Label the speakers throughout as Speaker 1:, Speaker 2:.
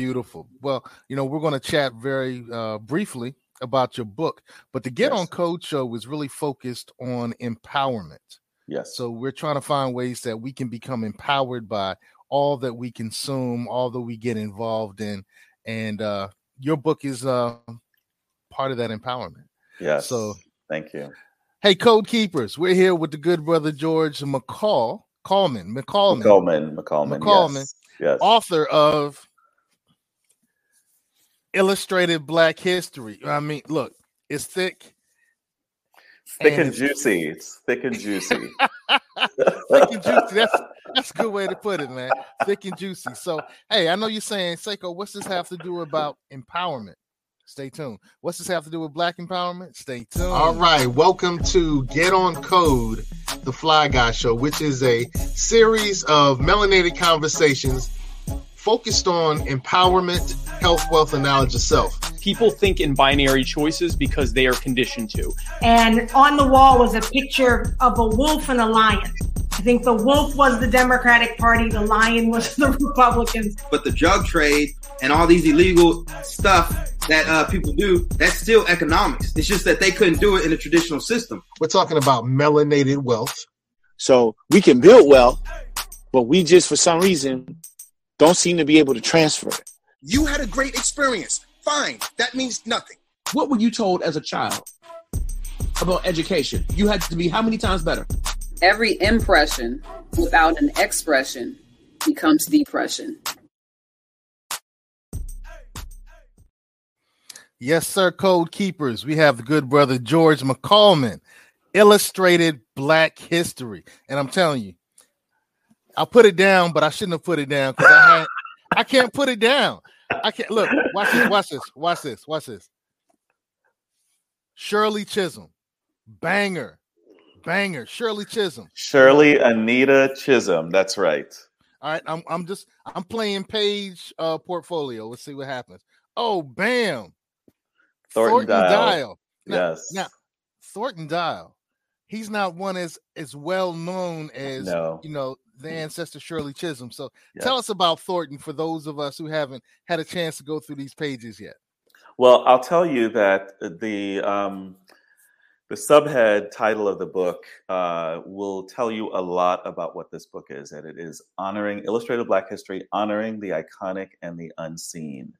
Speaker 1: Beautiful. Well, you know, we're going to chat very uh, briefly about your book, but the Get yes. on Code show was really focused on empowerment.
Speaker 2: Yes.
Speaker 1: So we're trying to find ways that we can become empowered by all that we consume, all that we get involved in, and uh, your book is uh, part of that empowerment.
Speaker 2: Yes. So thank you.
Speaker 1: Hey, Code Keepers, we're here with the good brother George McCall, Callman, McCalman,
Speaker 2: McCalman, McCalman,
Speaker 1: McCalman, yes. yes. author of Illustrated Black History. I mean, look, it's thick.
Speaker 2: Thick and, and juicy. It's thick and juicy.
Speaker 1: thick and juicy. That's that's a good way to put it, man. Thick and juicy. So, hey, I know you're saying, Seiko, what's this have to do about empowerment? Stay tuned. What's this have to do with black empowerment? Stay tuned. All right. Welcome to Get on Code, the Fly Guy Show, which is a series of melanated conversations focused on empowerment, health, wealth, and knowledge of self.
Speaker 3: People think in binary choices because they are conditioned to.
Speaker 4: And on the wall was a picture of a wolf and a lion. I think the wolf was the Democratic Party, the lion was the Republicans.
Speaker 5: But the drug trade and all these illegal stuff that uh, people do, that's still economics. It's just that they couldn't do it in a traditional system.
Speaker 1: We're talking about melanated wealth.
Speaker 6: So we can build wealth, but we just, for some reason, don't seem to be able to transfer it.
Speaker 7: You had a great experience. Fine. That means nothing.
Speaker 8: What were you told as a child about education? You had to be how many times better?
Speaker 9: Every impression without an expression becomes depression.
Speaker 1: Yes, sir, Code Keepers. We have the good brother George McCalman, Illustrated Black History. And I'm telling you, I'll put it down, but I shouldn't have put it down because I had I can't put it down. I can't look. Watch this. Watch this. Watch this. Watch this. Shirley Chisholm, banger, banger. Shirley Chisholm.
Speaker 2: Shirley Anita Chisholm. That's right.
Speaker 1: All right. I'm I'm just I'm playing page uh portfolio. Let's see what happens. Oh, bam.
Speaker 2: Thornton, Thornton Dial. Dial.
Speaker 1: Now,
Speaker 2: yes.
Speaker 1: Now, Thornton Dial. He's not one as as well known as no. you know the ancestor Shirley Chisholm. So yes. tell us about Thornton for those of us who haven't had a chance to go through these pages yet.
Speaker 2: Well, I'll tell you that the um, the subhead title of the book uh, will tell you a lot about what this book is, and it is honoring illustrated Black history, honoring the iconic and the unseen.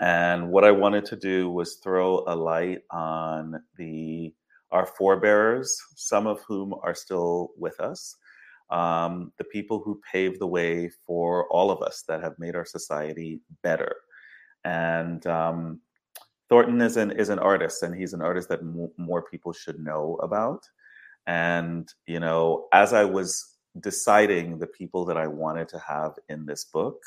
Speaker 2: And what I wanted to do was throw a light on the our forebearers, some of whom are still with us, um, the people who paved the way for all of us that have made our society better. And um, Thornton is an is an artist, and he's an artist that m- more people should know about. And you know, as I was deciding the people that I wanted to have in this book,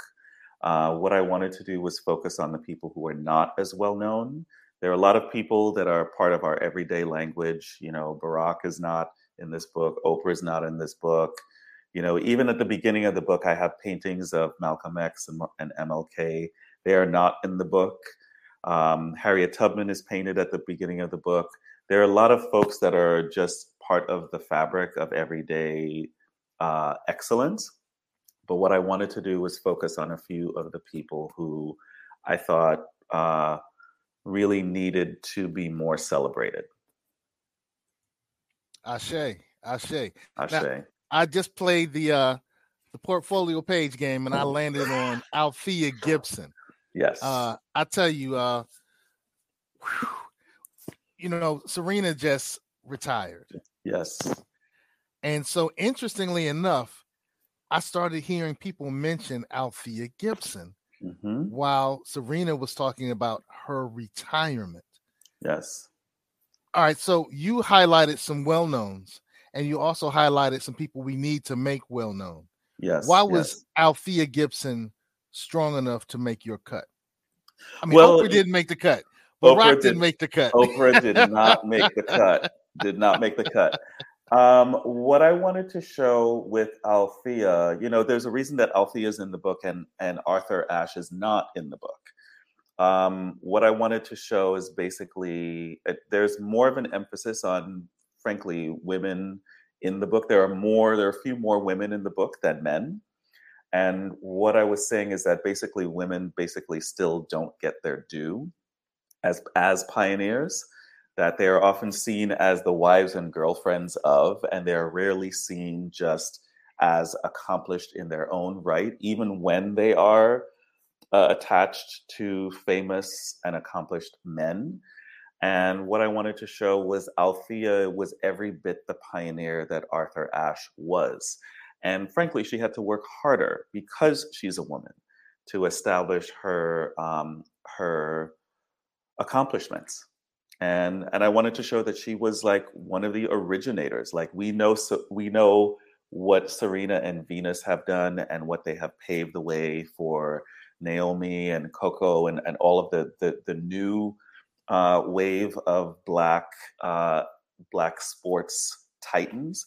Speaker 2: uh, what I wanted to do was focus on the people who are not as well known. There are a lot of people that are part of our everyday language. You know, Barack is not in this book. Oprah is not in this book. You know, even at the beginning of the book, I have paintings of Malcolm X and, and MLK. They are not in the book. Um, Harriet Tubman is painted at the beginning of the book. There are a lot of folks that are just part of the fabric of everyday uh, excellence. But what I wanted to do was focus on a few of the people who I thought uh, really needed to be more celebrated.
Speaker 1: Ashe, Ashe.
Speaker 2: Ashe. Now,
Speaker 1: I just played the uh the portfolio page game and I landed on Althea Gibson.
Speaker 2: Yes.
Speaker 1: Uh I tell you, uh whew, you know, Serena just retired.
Speaker 2: Yes.
Speaker 1: And so interestingly enough, I started hearing people mention Althea Gibson mm-hmm. while Serena was talking about her retirement.
Speaker 2: Yes.
Speaker 1: All right. So you highlighted some well knowns and you also highlighted some people we need to make well known.
Speaker 2: Yes.
Speaker 1: Why was yes. Althea Gibson strong enough to make your cut? I mean,
Speaker 2: well,
Speaker 1: Oprah didn't make the cut. Barack did, didn't make the cut.
Speaker 2: Oprah did not make the cut. Did not make the cut. Um, what I wanted to show with Althea, you know, there's a reason that Althea is in the book and and Arthur Ashe is not in the book. Um, what I wanted to show is basically it, there's more of an emphasis on frankly, women in the book. There are more, there are a few more women in the book than men. and what I was saying is that basically women basically still don't get their due as as pioneers. That they are often seen as the wives and girlfriends of, and they are rarely seen just as accomplished in their own right, even when they are uh, attached to famous and accomplished men. And what I wanted to show was Althea was every bit the pioneer that Arthur Ashe was. And frankly, she had to work harder because she's a woman to establish her um, her accomplishments. And and I wanted to show that she was like one of the originators. Like we know so we know what Serena and Venus have done and what they have paved the way for Naomi and Coco and, and all of the the, the new uh, wave of black uh, black sports titans,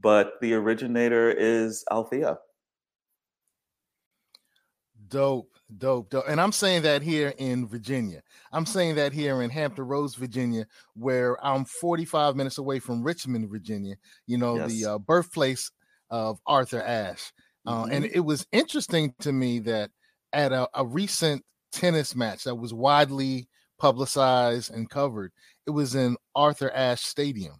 Speaker 2: but the originator is Althea.
Speaker 1: Dope, dope, dope. And I'm saying that here in Virginia. I'm saying that here in Hampton Roads, Virginia, where I'm 45 minutes away from Richmond, Virginia. You know, yes. the uh, birthplace of Arthur Ashe. Uh, mm-hmm. And it was interesting to me that at a, a recent tennis match that was widely publicized and covered. It was in Arthur Ashe Stadium.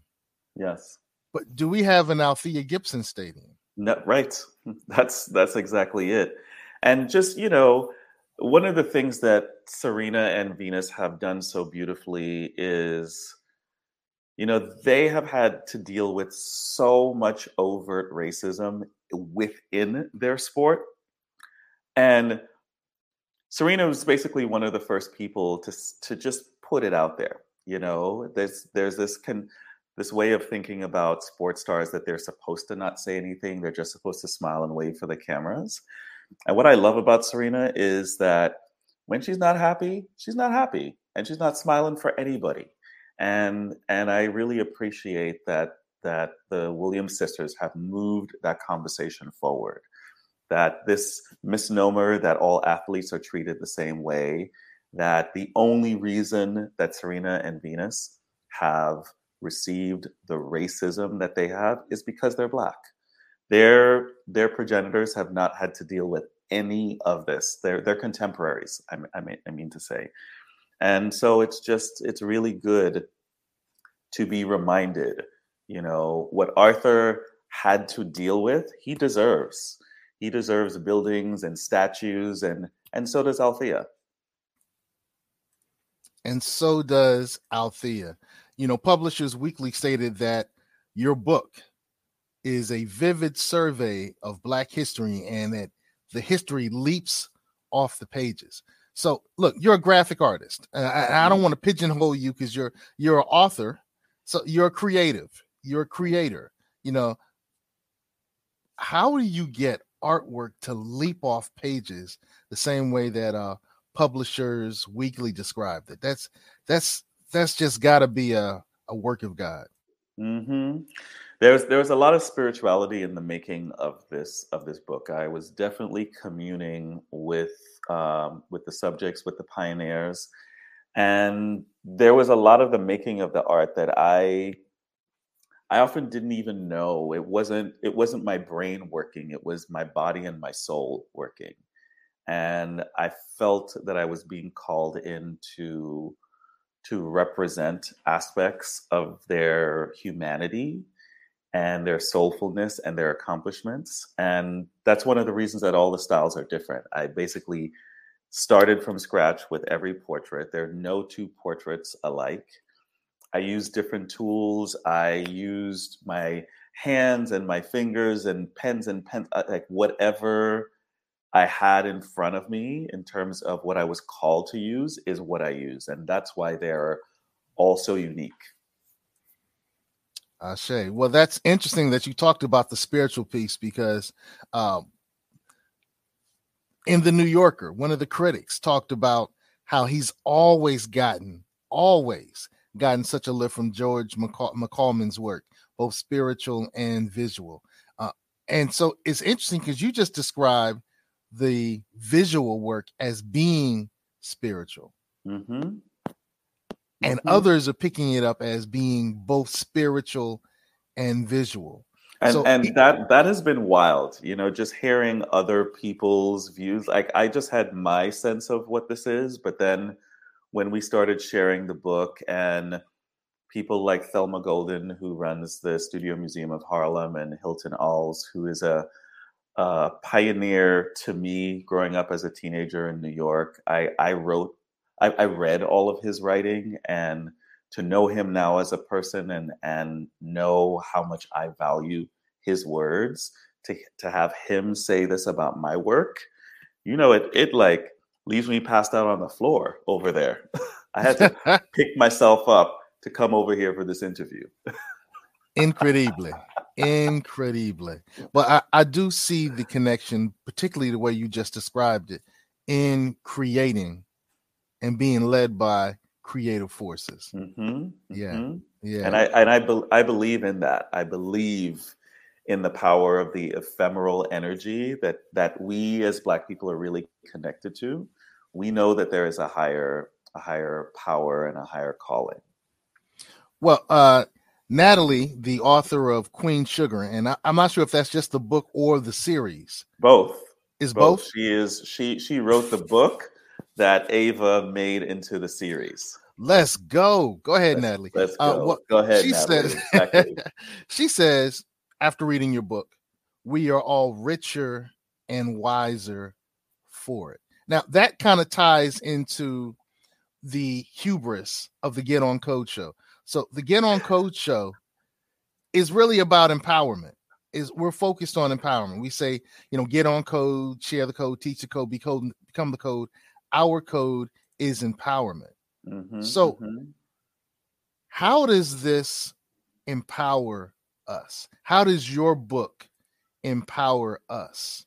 Speaker 2: Yes.
Speaker 1: But do we have an Althea Gibson Stadium?
Speaker 2: No, right. That's that's exactly it. And just, you know, one of the things that Serena and Venus have done so beautifully is you know, they have had to deal with so much overt racism within their sport. And Serena was basically one of the first people to to just put it out there. You know, there's there's this can this way of thinking about sports stars that they're supposed to not say anything. They're just supposed to smile and wave for the cameras. And what I love about Serena is that when she's not happy, she's not happy, and she's not smiling for anybody. And and I really appreciate that that the Williams sisters have moved that conversation forward that this misnomer that all athletes are treated the same way, that the only reason that Serena and Venus have received the racism that they have is because they're black. Their their progenitors have not had to deal with any of this. They're they're contemporaries. I, I mean I mean to say, and so it's just it's really good to be reminded. You know what Arthur had to deal with. He deserves he deserves buildings and statues, and and so does Althea.
Speaker 1: And so does Althea. You know, Publishers Weekly stated that your book is a vivid survey of Black history and that the history leaps off the pages. So, look, you're a graphic artist. I, I don't mm-hmm. want to pigeonhole you because you're you're an author. So you're a creative. You're a creator. You know, how do you get artwork to leap off pages the same way that uh publishers weekly described it that's that's that's just got to be a, a work of god
Speaker 2: mm-hmm. There's there was a lot of spirituality in the making of this of this book. I was definitely communing with um, with the subjects with the pioneers and there was a lot of the making of the art that i I often didn't even know. It wasn't it wasn't my brain working. It was my body and my soul working. And I felt that I was being called in to to represent aspects of their humanity and their soulfulness and their accomplishments and that's one of the reasons that all the styles are different I basically started from scratch with every portrait there are no two portraits alike I used different tools. I used my hands and my fingers and pens and pen, uh, like whatever I had in front of me in terms of what I was called to use is what I use. And that's why they're all so unique.
Speaker 1: Ashe. Well, that's interesting that you talked about the spiritual piece because um, in the New Yorker, one of the critics talked about how he's always gotten, always gotten such a lift from George McCall- McCalman's work, both spiritual and visual. Uh, and so it's interesting because you just described the visual work as being spiritual.
Speaker 2: Mm-hmm.
Speaker 1: And mm-hmm. others are picking it up as being both spiritual and visual.
Speaker 2: and
Speaker 1: So-
Speaker 2: and that that has been wild you know just hearing other people's views like i just had my sense of what this is but then when we started sharing the book and people like thelma golden who runs the studio museum of harlem and Hilton Als who is a, a pioneer to me growing up as a teenager in new york i i wrote I, I read all of his writing and to know him now as a person and and know how much I value his words to to have him say this about my work, you know, it it like leaves me passed out on the floor over there. I had to pick myself up to come over here for this interview.
Speaker 1: incredibly incredibly but I, I do see the connection particularly the way you just described it in creating and being led by creative forces
Speaker 2: Mhm,
Speaker 1: Yeah.
Speaker 2: mhm.
Speaker 1: yeah
Speaker 2: And I and I bel I believe in that. I believe in the power of the ephemeral energy that that we as Black people are really connected to. We know that there is a higher a higher power and a higher calling.
Speaker 1: well uh natalie the author of queen sugar and I, i'm not sure if that's just the book or the series
Speaker 2: Both.
Speaker 1: is both,
Speaker 2: She is she she wrote the book that Ava made into the series.
Speaker 1: let's go go ahead
Speaker 2: Let's-
Speaker 1: natalie
Speaker 2: Let's
Speaker 1: Uh,
Speaker 2: go.
Speaker 1: what-
Speaker 2: go ahead,
Speaker 1: she
Speaker 2: Natalie.
Speaker 1: says
Speaker 2: Exactly.
Speaker 1: she says after reading your book we are all richer and wiser for it now that kind of ties into the hubris of the get on code show so the get on code show is really about empowerment is we're focused on empowerment we say you know get on code share the code teach the code be code become the code our code is empowerment
Speaker 2: Mhm,
Speaker 1: So-
Speaker 2: mhm.
Speaker 1: how does this empower us how does your book empower us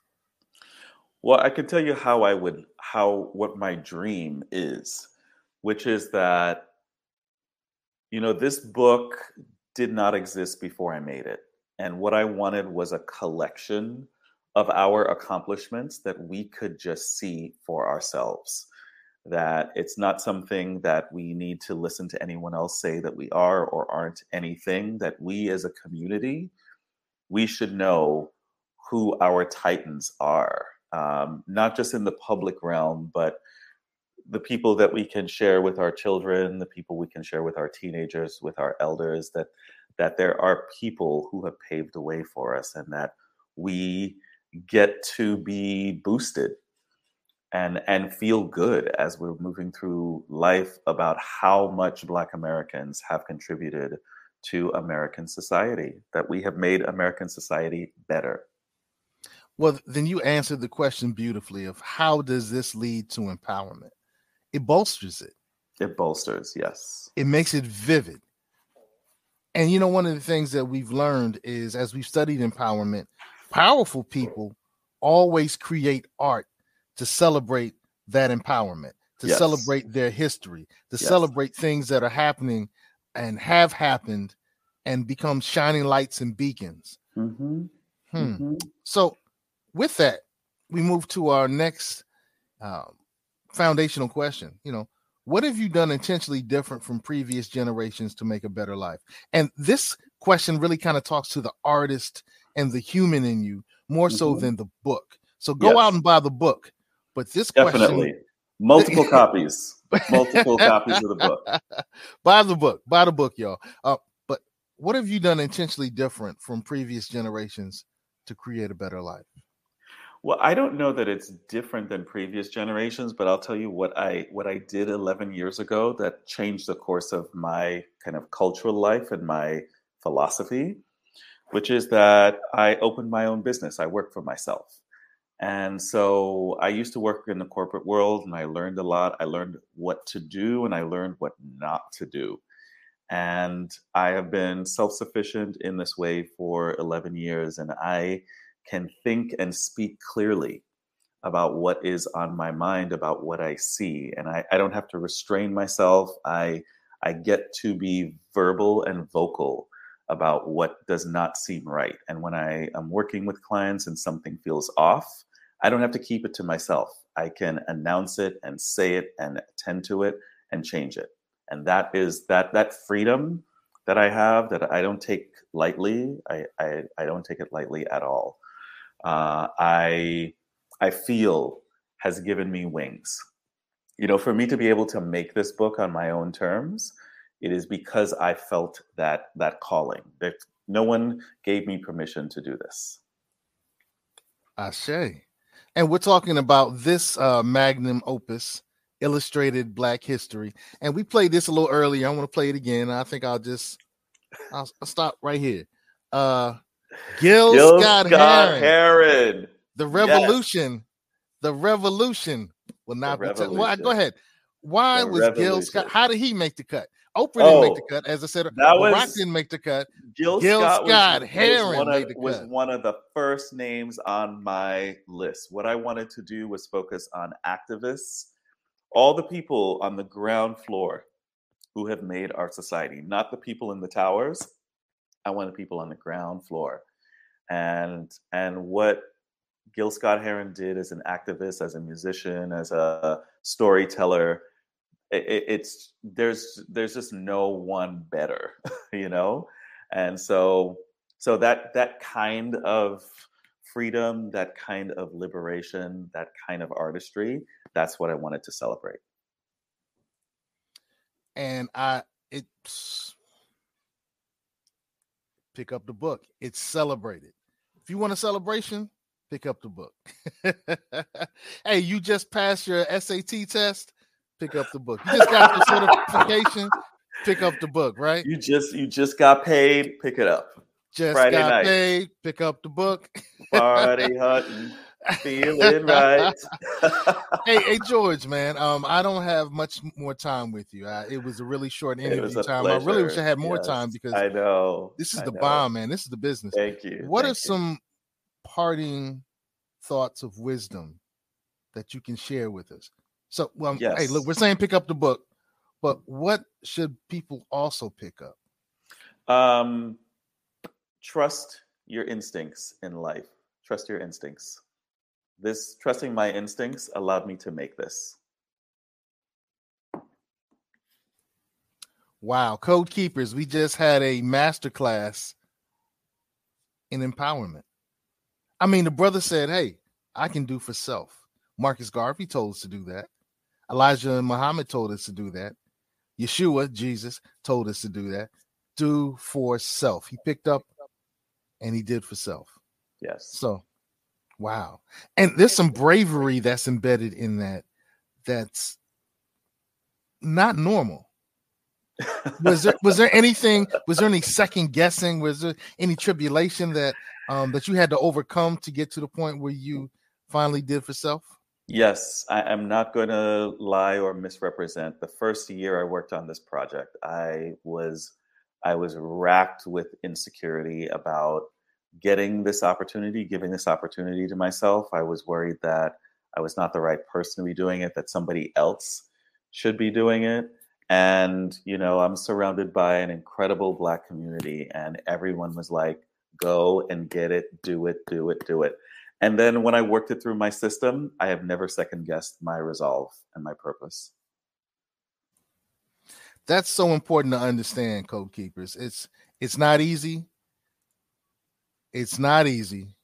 Speaker 2: Well, I can tell you how I would how what my dream is, which is that you know this book did not exist before I made it. And what I wanted was a collection of our accomplishments that we could just see for ourselves. That it's not something that we need to listen to anyone else say that we are or aren't anything, that we as a community, we should know who our titans are, um, not just in the public realm, but the people that we can share with our children, the people we can share with our teenagers, with our elders, that that there are people who have paved the way for us and that we get to be boosted and and feel good as we're moving through life about how much black americans have contributed to american society that we have made american society better.
Speaker 1: Well then you answered the question beautifully of how does this lead to empowerment? It bolsters it.
Speaker 2: It bolsters yes.
Speaker 1: It makes it vivid. And you know one of the things that we've learned is as we've studied empowerment powerful people always create art to celebrate that empowerment to
Speaker 2: Yes.
Speaker 1: celebrate their history to
Speaker 2: Yes.
Speaker 1: celebrate things that are happening and have happened and become shining lights and beacons
Speaker 2: mm-hmm.
Speaker 1: Hmm.
Speaker 2: Mhm.
Speaker 1: So, with that, we move to our next um, foundational question. You know, what have you done intentionally different from previous generations to make a better life? And this question really kind of talks to the artist and the human in you more so
Speaker 2: Mhm.
Speaker 1: than the book. So go out and buy the book. But this
Speaker 2: definitely
Speaker 1: question,
Speaker 2: multiple copies multiple copies of the book
Speaker 1: buy the book, buy the book, y'all. Uh, but what have you done intentionally different from previous generations to create a better life?
Speaker 2: Well, I don't know that it's different than previous generations, but I'll tell you what I what I did 11 years ago that changed the course of my kind of cultural life and my philosophy, which is that I opened my own business. I work for myself. And so I used to work in the corporate world and I learned a lot. I learned what to do and I learned what not to do. And I have been self sufficient in this way for 11 years. And I can think and speak clearly about what is on my mind, about what I see. And I, I don't have to restrain myself. I, I get to be verbal and vocal about what does not seem right. And when I am working with clients and something feels off, I don't have to keep it to myself. I can announce it and say it and attend to it and change it. And that is that that freedom that I have that I don't take lightly. I I, I don't take it lightly at all. Uh, I I feel has given me wings. You know, for me to be able to make this book on my own terms, it is because I felt that that calling. That no one gave me permission to do this.
Speaker 1: Ashe. And we're talking about this uh, magnum opus, Illustrated Black History. And we played this a little earlier. I want to play it again. I think I'll just I'll, I'll stop right here. Uh Gil,
Speaker 2: Gil
Speaker 1: Scott,
Speaker 2: Scott
Speaker 1: Heron.
Speaker 2: Heron.
Speaker 1: The
Speaker 2: Yes.
Speaker 1: revolution. The revolution will not be. T- well, go ahead. Why
Speaker 2: The
Speaker 1: was Gil Scott? How did he make the cut? Oprah didn't make the
Speaker 2: Oh,
Speaker 1: cut, as I said.
Speaker 2: that
Speaker 1: Barack
Speaker 2: was-
Speaker 1: didn't make the cut.
Speaker 2: Gil,
Speaker 1: Gil
Speaker 2: Scott,
Speaker 1: Scott
Speaker 2: was,
Speaker 1: Heron
Speaker 2: was, one of,
Speaker 1: the
Speaker 2: was one of the first names on my list. What I wanted to do was focus on activists, all the people on the ground floor who have made our society, not the people in the towers. I wanted people on the ground floor. And and what Gil Scott Heron did as an activist, as a musician, as a storyteller, it, it- it's there's there's just no one better, you know, and so so that that kind of freedom, that kind of liberation, that kind of artistry, that's what I wanted to celebrate.
Speaker 1: and I it's pick up the book. It's celebrated. If you want a celebration, pick up the book. hey, you just passed your SAT test, pick up the book. You just got the certification, pick up the book, right?
Speaker 2: You just you just got paid, pick it up.
Speaker 1: Just
Speaker 2: Friday
Speaker 1: got
Speaker 2: night.
Speaker 1: paid, pick up the book.
Speaker 2: Party hunting, feeling right.
Speaker 1: hey, hey, George, man. Um, I don't have much more time with you. I, it was a really short interview time. I really wish I had more
Speaker 2: Yes,
Speaker 1: time because
Speaker 2: I know
Speaker 1: this is
Speaker 2: I
Speaker 1: the
Speaker 2: know.
Speaker 1: bomb, man. This is the business.
Speaker 2: Thank you.
Speaker 1: What are
Speaker 2: you.
Speaker 1: some parting thoughts of wisdom that you can share with us? So, well, hey, look, we're saying pick up the book, but what should people also pick up?
Speaker 2: Um, trust your instincts in life. Trust your instincts. This trusting my instincts allowed me to make this.
Speaker 1: Wow, Code Keepers, we just had a masterclass in empowerment. I mean, the brother said, Hey, I can do for self. Marcus Garvey told us to do that. Elijah and Muhammad told us to do that. Yeshua, Jesus, told us to do that. Do for self. He picked up and he did for self.
Speaker 2: Yes.
Speaker 1: So, wow. And there's some bravery that's embedded in that that's not normal. Was there was there anything was there any second guessing was there any tribulation that um that you had to overcome to get to the point where you finally did for self?
Speaker 2: Yes, I, I'm not going to lie or misrepresent. The first year I worked on this project, I was I was racked with insecurity about getting this opportunity, giving this opportunity to myself. I was worried that I was not the right person to be doing it, that somebody else should be doing it. And, you know, I'm surrounded by an incredible Black community, and everyone was like, go and get it, do it, do it, do it. And then when I worked it through my system, I have never second guessed my resolve and my purpose.
Speaker 1: That's so important to understand, code keepers. It's it's not easy. It's not easy,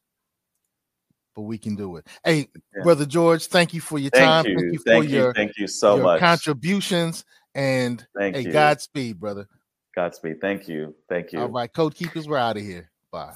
Speaker 1: but we can do it. Hey,
Speaker 2: Yeah.
Speaker 1: brother George, thank you for your
Speaker 2: Thank
Speaker 1: time.
Speaker 2: you.
Speaker 1: Thank you for
Speaker 2: Thank you.
Speaker 1: your,
Speaker 2: Thank you so
Speaker 1: your
Speaker 2: much.
Speaker 1: contributions. And
Speaker 2: Thank
Speaker 1: hey,
Speaker 2: you.
Speaker 1: Godspeed, brother.
Speaker 2: Godspeed. Thank you. Thank you.
Speaker 1: All right, code keepers, we're out of here. Bye.